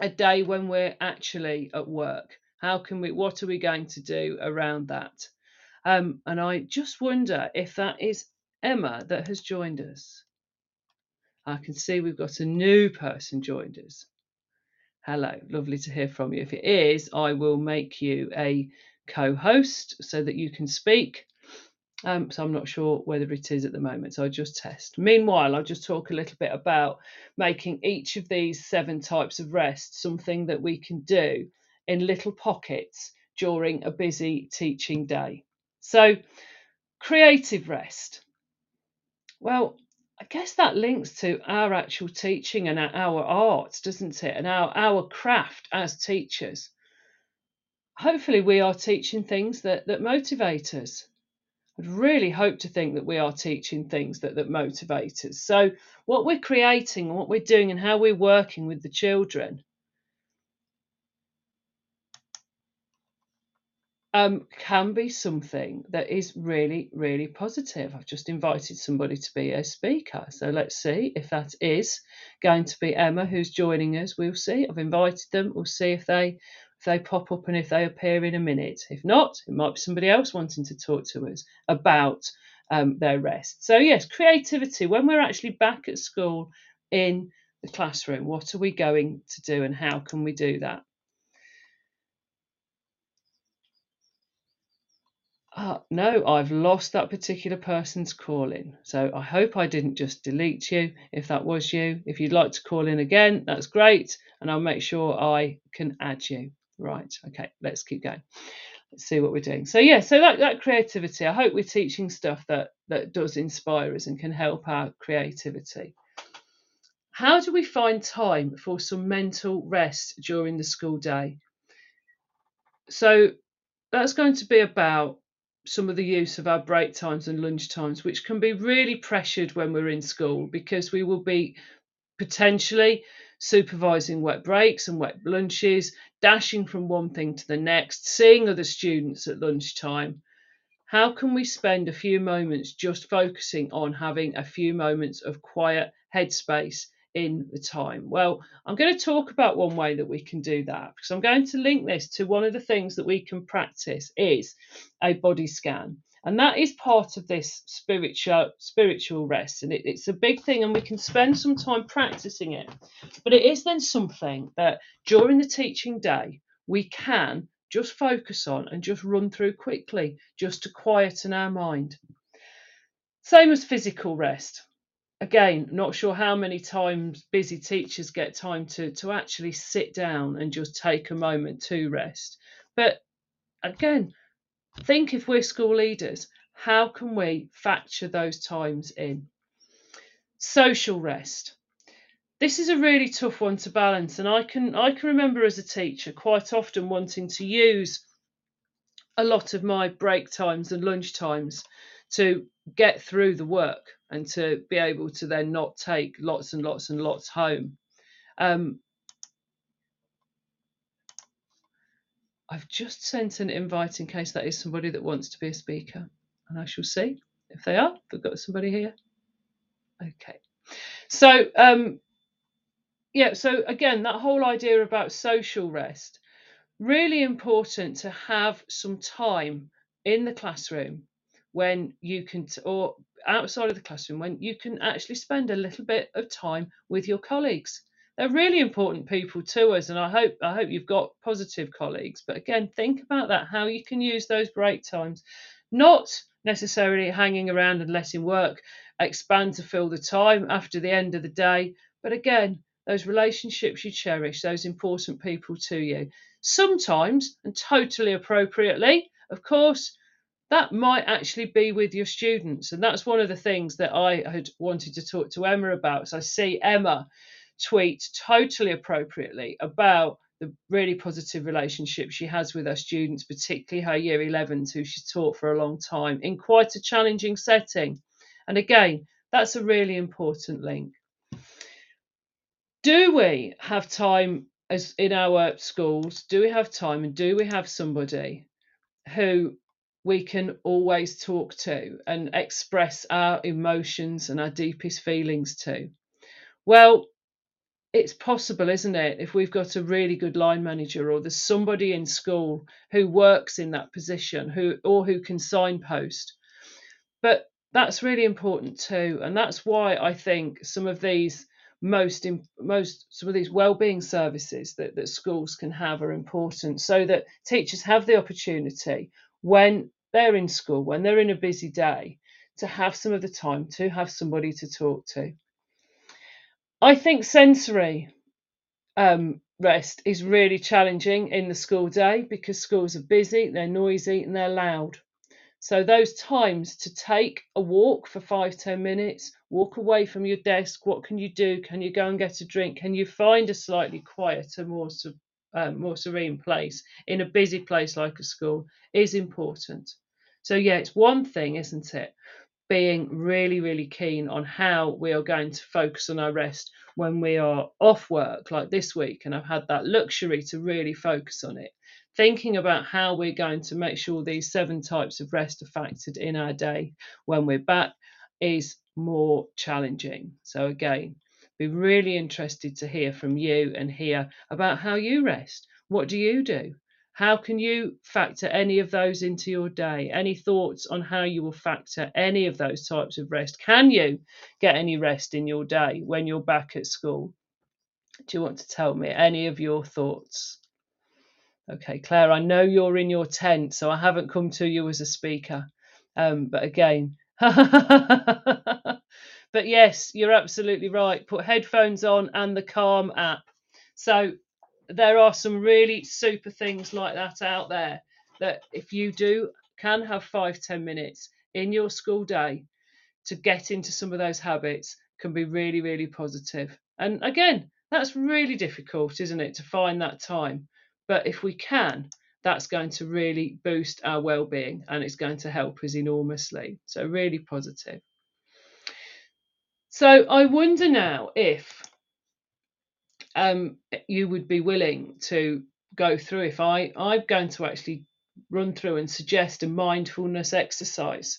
a day when we're actually at work? How can we, what are we going to do around that? Um, and I just wonder if that is Emma that has joined us. I can see we've got a new person joined us. Hello, lovely to hear from you. If it is, I will make you a co host so that you can speak. Um, so I'm not sure whether it is at the moment, so I'll just test. Meanwhile, I'll just talk a little bit about making each of these seven types of rest something that we can do in little pockets during a busy teaching day. So, creative rest. Well, I guess that links to our actual teaching and our art, doesn't it? And our, our craft as teachers. Hopefully, we are teaching things that, that motivate us. I'd really hope to think that we are teaching things that, that motivate us. So, what we're creating what we're doing and how we're working with the children um, can be something that is really, really positive. I've just invited somebody to be a speaker. So let's see if that is going to be Emma who's joining us. We'll see. I've invited them. We'll see if they if they pop up and if they appear in a minute. If not, it might be somebody else wanting to talk to us about um, their rest. So yes, creativity. When we're actually back at school in the classroom, what are we going to do and how can we do that? Uh, no, I've lost that particular person's calling. So I hope I didn't just delete you. If that was you, if you'd like to call in again, that's great. And I'll make sure I can add you. Right. Okay. Let's keep going. Let's see what we're doing. So yeah. So that, that creativity. I hope we're teaching stuff that that does inspire us and can help our creativity. How do we find time for some mental rest during the school day? So that's going to be about some of the use of our break times and lunch times, which can be really pressured when we're in school because we will be potentially supervising wet breaks and wet lunches, dashing from one thing to the next, seeing other students at lunchtime. How can we spend a few moments just focusing on having a few moments of quiet headspace in the time? Well, I'm going to talk about one way that we can do that because I'm going to link this to one of the things that we can practice is a body scan. And that is part of this spiritual spiritual rest. And it, it's a big thing, and we can spend some time practicing it. But it is then something that during the teaching day we can just focus on and just run through quickly, just to quieten our mind. Same as physical rest again, not sure how many times busy teachers get time to, to actually sit down and just take a moment to rest. But again, think if we're school leaders, how can we factor those times in? Social rest. This is a really tough one to balance, and I can I can remember as a teacher quite often wanting to use a lot of my break times and lunch times to get through the work and to be able to then not take lots and lots and lots home. Um, I've just sent an invite in case that is somebody that wants to be a speaker, and I shall see if they are. We've got somebody here. Okay, so um, yeah, so again, that whole idea about social rest really important to have some time in the classroom when you can or outside of the classroom when you can actually spend a little bit of time with your colleagues. They're really important people to us and i hope i hope you've got positive colleagues. But again think about that how you can use those break times. Not necessarily hanging around and letting work expand to fill the time after the end of the day but again those relationships you cherish those important people to you. Sometimes and totally appropriately of course that might actually be with your students. And that's one of the things that I had wanted to talk to Emma about. So I see Emma tweet totally appropriately about the really positive relationship she has with her students, particularly her year 11s, who she's taught for a long time in quite a challenging setting. And again, that's a really important link. Do we have time as in our schools? Do we have time and do we have somebody who we can always talk to and express our emotions and our deepest feelings to? Well, it's possible, isn't it? If we've got a really good line manager or there's somebody in school who works in that position who or who can signpost. But that's really important too. And that's why I think some of these most most some of these well-being services that, that schools can have are important so that teachers have the opportunity when they're in school, when they're in a busy day, to have some of the time to have somebody to talk to. I think sensory um, rest is really challenging in the school day because schools are busy, they're noisy, and they're loud. So, those times to take a walk for five, ten minutes, walk away from your desk, what can you do? Can you go and get a drink? Can you find a slightly quieter, more um, more serene place in a busy place like a school is important. So, yeah, it's one thing, isn't it? being really, really keen on how we are going to focus on our rest when we are off work, like this week, and I've had that luxury to really focus on it. Thinking about how we're going to make sure these seven types of rest are factored in our day when we're back is more challenging. So, again, be really interested to hear from you and hear about how you rest. What do you do? How can you factor any of those into your day? Any thoughts on how you will factor any of those types of rest? Can you get any rest in your day when you're back at school? Do you want to tell me any of your thoughts? Okay, Claire, I know you're in your tent, so I haven't come to you as a speaker. Um, but again, but yes, you're absolutely right. Put headphones on and the Calm app. So there are some really super things like that out there that if you do can have five ten minutes in your school day to get into some of those habits can be really really positive. and again that's really difficult isn't it to find that time but if we can that's going to really boost our well-being and it's going to help us enormously so really positive so i wonder now if um, you would be willing to go through if I I'm going to actually run through and suggest a mindfulness exercise.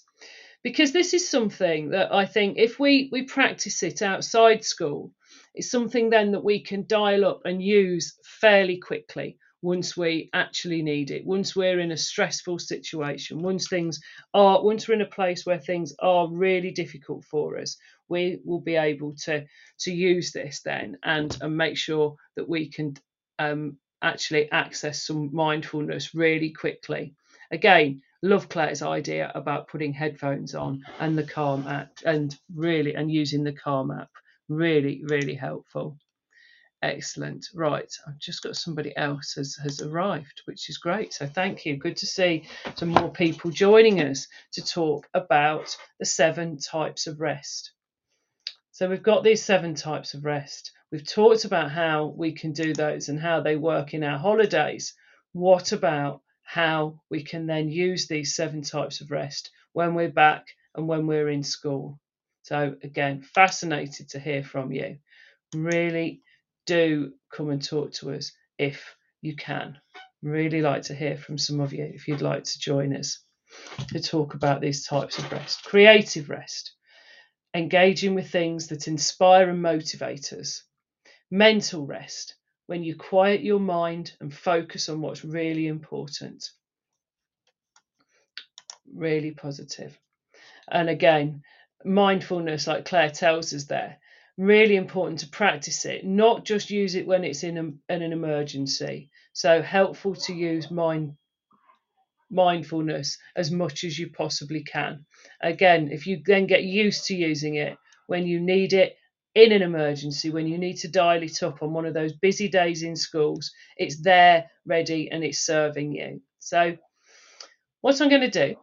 Because this is something that I think if we we practice it outside school it's something then that we can dial up and use fairly quickly once we actually need it once we're in a stressful situation once things are once we're in a place where things are really difficult for us we will be able to to use this then and and make sure that we can um, actually access some mindfulness really quickly again love claire's idea about putting headphones on and the calm app and really and using the calm app really really helpful Excellent. Right. I've just got somebody else has, has arrived, which is great. So thank you. Good to see some more people joining us to talk about the seven types of rest. So we've got these seven types of rest. We've talked about how we can do those and how they work in our holidays. What about how we can then use these seven types of rest when we're back and when we're in school? So again, fascinated to hear from you. Really do come and talk to us if you can. Really like to hear from some of you if you'd like to join us to talk about these types of rest. Creative rest, engaging with things that inspire and motivate us. Mental rest, when you quiet your mind and focus on what's really important. Really positive. And again, mindfulness, like Claire tells us there, really important to practice it, not just use it when it's in, a, in an emergency. So helpful to use mind mindfulness as much as you possibly can. Again, if you then get used to using it when you need it in an emergency, when you need to dial it up on one of those busy days in schools, it's there, ready, and it's serving you. So, what I'm going to do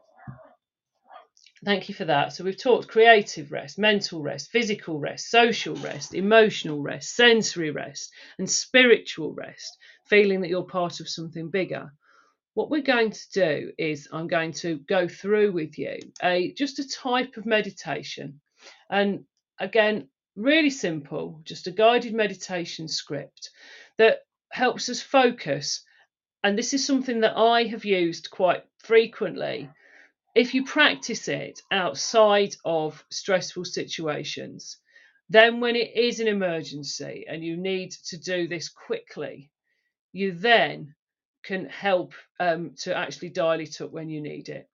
Thank you for that. So we've talked creative rest, mental rest, physical rest, social rest, emotional rest, sensory rest, and spiritual rest, feeling that you're part of something bigger. What we're going to do is I'm going to go through with you a just a type of meditation. And again, really simple, just a guided meditation script that helps us focus. And this is something that I have used quite frequently if you practice it outside of stressful situations, then when it is an emergency and you need to do this quickly, you then can help um, to actually dial it up when you need it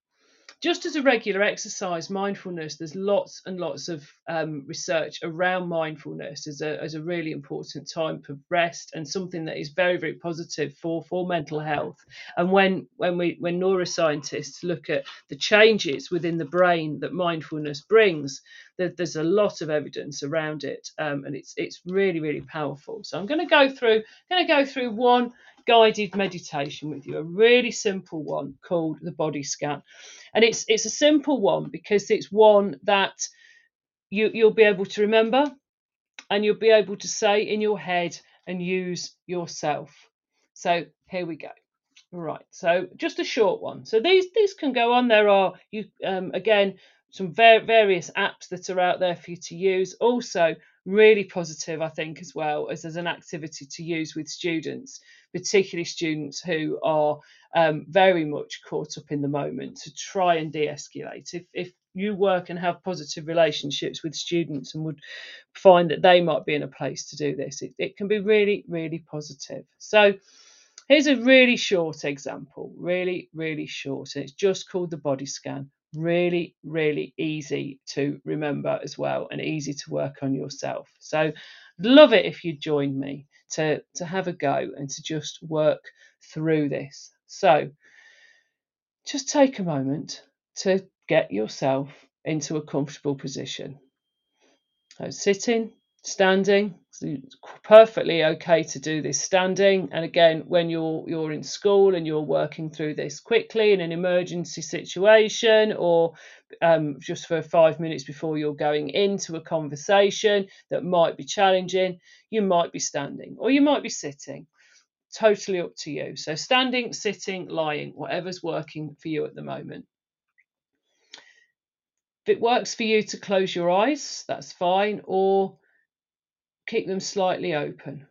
just as a regular exercise, mindfulness, there's lots and lots of um, research around mindfulness as a, as a really important time of rest and something that is very, very positive for, for mental health. And when, when, we, when neuroscientists look at the changes within the brain that mindfulness brings, there, there's a lot of evidence around it. Um, and it's, it's really, really powerful. So I'm going to go through, going to go through one guided meditation with you, a really simple one called the body scan. And it's it's a simple one because it's one that you you'll be able to remember and you'll be able to say in your head and use yourself. So here we go. Right, so just a short one. So these these can go on. There are you um, again some very various apps that are out there for you to use. Also, really positive, I think, as well as as an activity to use with students, particularly students who are um, very much caught up in the moment to try and de-escalate. If if you work and have positive relationships with students and would find that they might be in a place to do this, it, it can be really, really positive. So here's a really short example, really, really short. And it's just called the body scan really, really easy to remember as well and easy to work on yourself. So love it if you join me to, to have a go and to just work through this. So just take a moment to get yourself into a comfortable position. So sitting, standing, perfectly okay to do this standing. And again, when you're you're in school and you're working through this quickly in an emergency situation, or um, just for five minutes before you're going into a conversation that might be challenging, you might be standing or you might be sitting. Totally up to you. So standing, sitting, lying, whatever's working for you at the moment. If it works for you to close your eyes, that's fine, or keep them slightly open.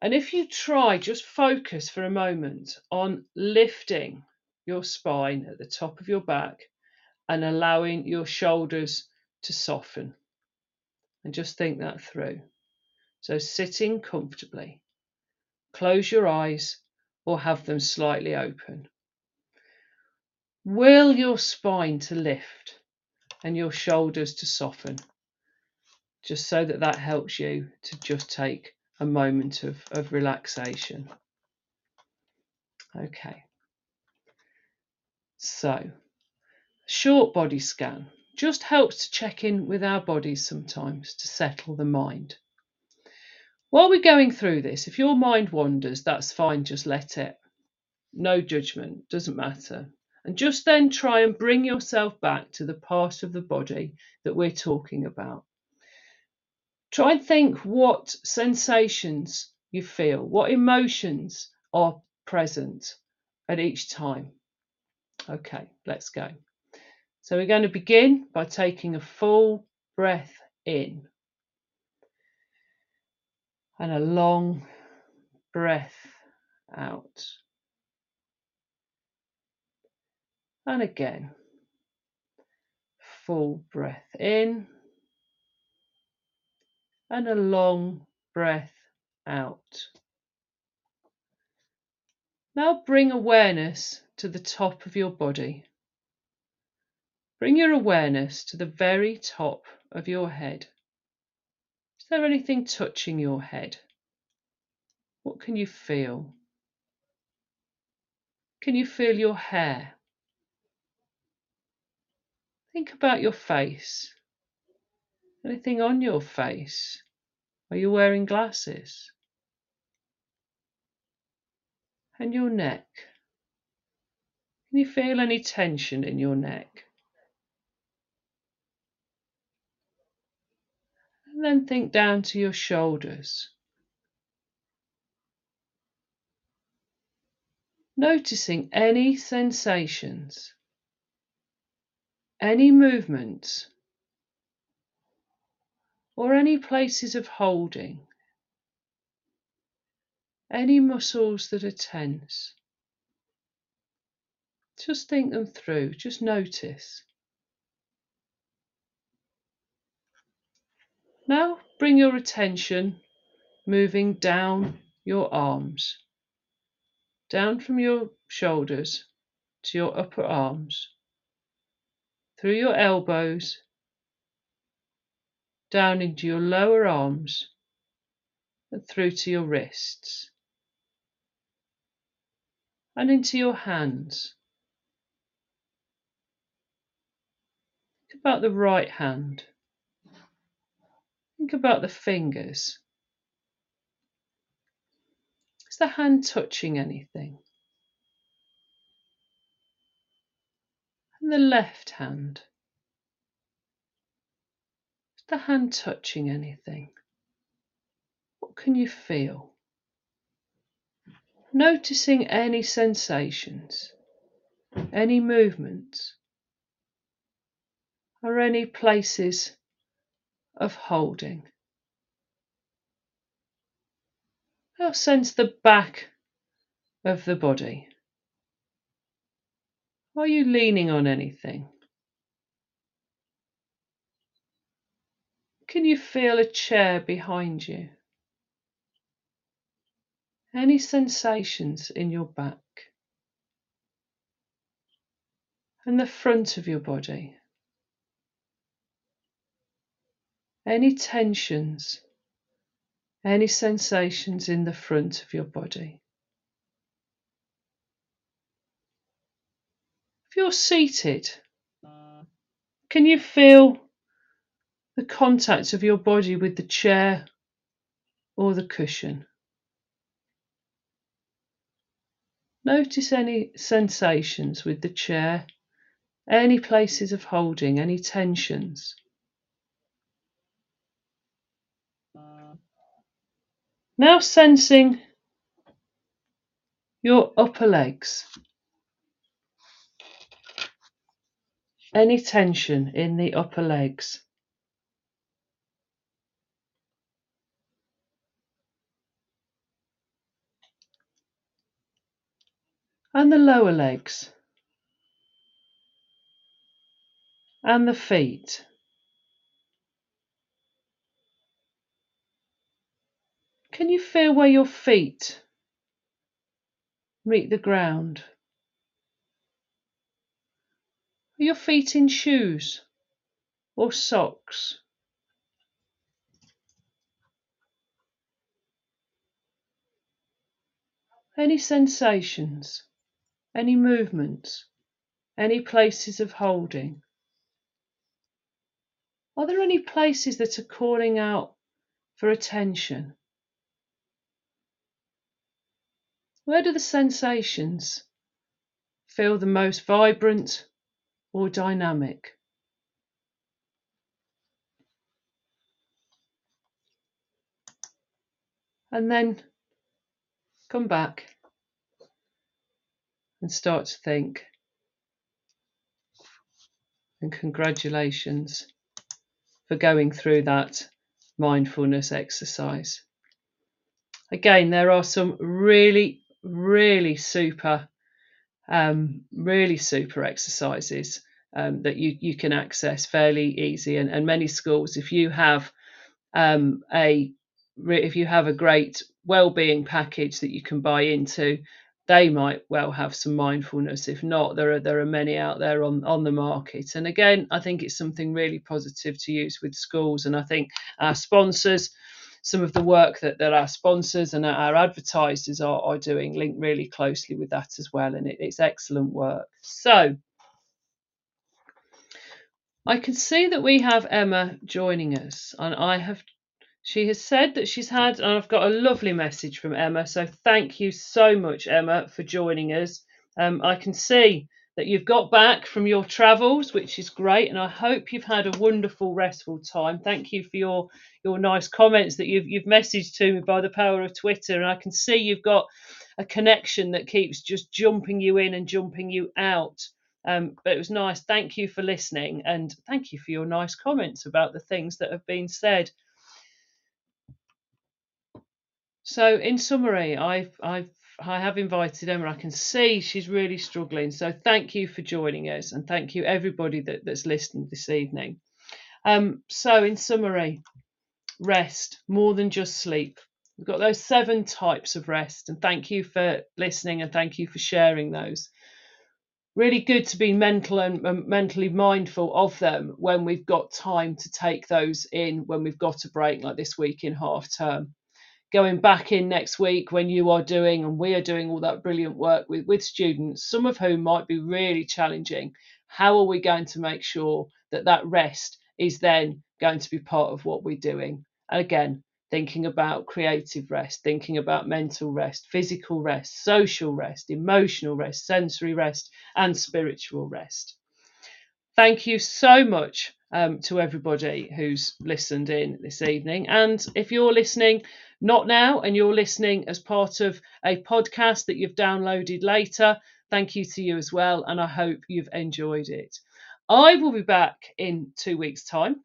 And if you try, just focus for a moment on lifting your spine at the top of your back and allowing your shoulders to soften. And just think that through. So, sitting comfortably, close your eyes or have them slightly open. Will your spine to lift and your shoulders to soften just so that that helps you to just take a moment of, of relaxation. Okay. So, short body scan just helps to check in with our bodies sometimes to settle the mind. While we're going through this, if your mind wanders, that's fine, just let it. No judgment, doesn't matter. And just then try and bring yourself back to the part of the body that we're talking about. Try and think what sensations you feel, what emotions are present at each time. Okay, let's go. So we're going to begin by taking a full breath in and a long breath out. And again, full breath in and a long breath out. Now bring awareness to the top of your body. Bring your awareness to the very top of your head. Is there anything touching your head? What can you feel? Can you feel your hair? Think about your face. Anything on your face? Are you wearing glasses? And your neck? Can you feel any tension in your neck? And then think down to your shoulders. Noticing any sensations, any movements or any places of holding, any muscles that are tense. Just think them through, just notice. Now bring your attention moving down your arms, down from your shoulders to your upper arms, through your elbows down into your lower arms and through to your wrists and into your hands. Think about the right hand. Think about the fingers. Is the hand touching anything? And the left hand the hand touching anything? What can you feel? Noticing any sensations, any movements. or any places of holding. Now sense the back of the body. Are you leaning on anything? Can you feel a chair behind you? Any sensations in your back? And the front of your body? Any tensions? Any sensations in the front of your body? If you're seated, can you feel the contact of your body with the chair or the cushion? Notice any sensations with the chair, any places of holding, any tensions. Now sensing your upper legs. Any tension in the upper legs. And the lower legs. And the feet. Can you feel where your feet meet the ground? Are your feet in shoes or socks? Any sensations, any movements, any places of holding? Are there any places that are calling out for attention? Where do the sensations feel the most vibrant or dynamic? And then come back and start to think. And congratulations for going through that mindfulness exercise. Again, there are some really really super, um, really super exercises um, that you, you can access fairly easy. And, and many schools, if you have um, a if you have a great well-being package that you can buy into, they might well have some mindfulness. If not, there are there are many out there on on the market. And again, I think it's something really positive to use with schools. And I think our sponsors some of the work that, that our sponsors and our advertisers are, are doing link really closely with that as well. And it, it's excellent work. So I can see that we have Emma joining us, and I have. She has said that she's had, and I've got a lovely message from Emma. So thank you so much, Emma, for joining us. Um, I can see that you've got back from your travels, which is great, and I hope you've had a wonderful, restful time. Thank you for your your nice comments that you've you've messaged to me by the power of Twitter, and I can see you've got a connection that keeps just jumping you in and jumping you out. Um, but it was nice. Thank you for listening, and thank you for your nice comments about the things that have been said. So, in summary, I've I've I have invited Emma. I can see she's really struggling. So thank you for joining us and thank you everybody that, that's listened this evening. Um, so in summary, rest more than just sleep. We've got those seven types of rest, and thank you for listening and thank you for sharing those. Really good to be mental and um, mentally mindful of them when we've got time to take those in when we've got a break like this week in half term going back in next week when you are doing and we are doing all that brilliant work with, with students, some of whom might be really challenging. How are we going to make sure that that rest is then going to be part of what we're doing? And again, thinking about creative rest, thinking about mental rest, physical rest, social rest, emotional rest, sensory rest, and spiritual rest. Thank you so much um, to everybody who's listened in this evening. And if you're listening not now and you're listening as part of a podcast that you've downloaded later, thank you to you as well. And I hope you've enjoyed it. I will be back in two weeks' time.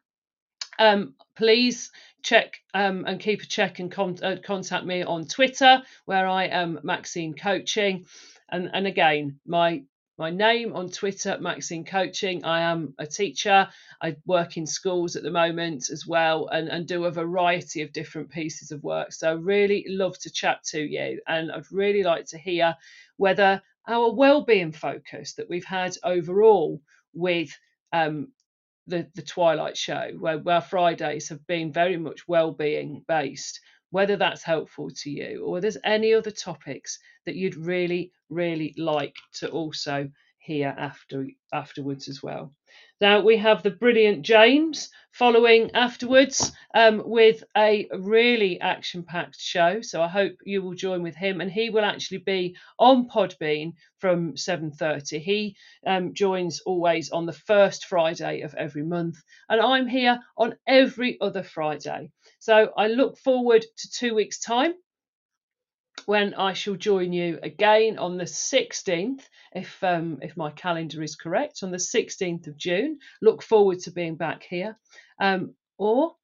Um, please check um, and keep a check and con- uh, contact me on Twitter, where I am Maxine Coaching. And, and again, my my name on Twitter, Maxine Coaching. I am a teacher. I work in schools at the moment as well and, and do a variety of different pieces of work. So, I really love to chat to you. And I'd really like to hear whether our well-being focus that we've had overall with um, the, the Twilight Show, where, where Fridays have been very much well-being based, whether that's helpful to you or there's any other topics that you'd really, really like to also hear after afterwards as well. Now we have the brilliant James following afterwards um, with a really action-packed show. So I hope you will join with him, and he will actually be on Podbean from 7:30. He um, joins always on the first Friday of every month, and I'm here on every other Friday. So I look forward to two weeks' time when I shall join you again on the 16th, if um, if my calendar is correct, on the 16th of June. Look forward to being back here. Um, or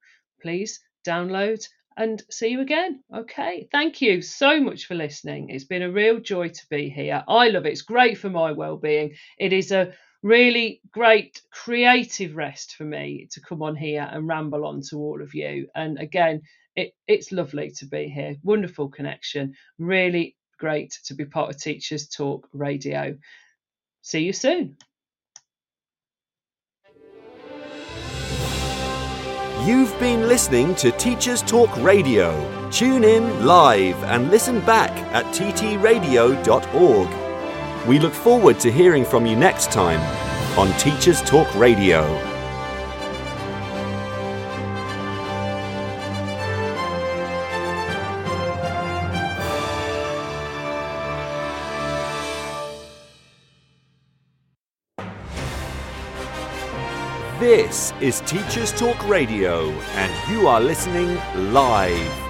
please download and see you again. Okay, thank you so much for listening. It's been a real joy to be here. I love it. It's great for my well-being. It is a really great creative rest for me to come on here and ramble on to all of you. And again, it, it's lovely to be here. Wonderful connection. Really great to be part of Teachers Talk Radio. See you soon. You've been listening to Teachers Talk Radio. Tune in live and listen back at ttradio.org. We look forward to hearing from you next time on Teachers Talk Radio. This is Teachers Talk Radio, and you are listening live.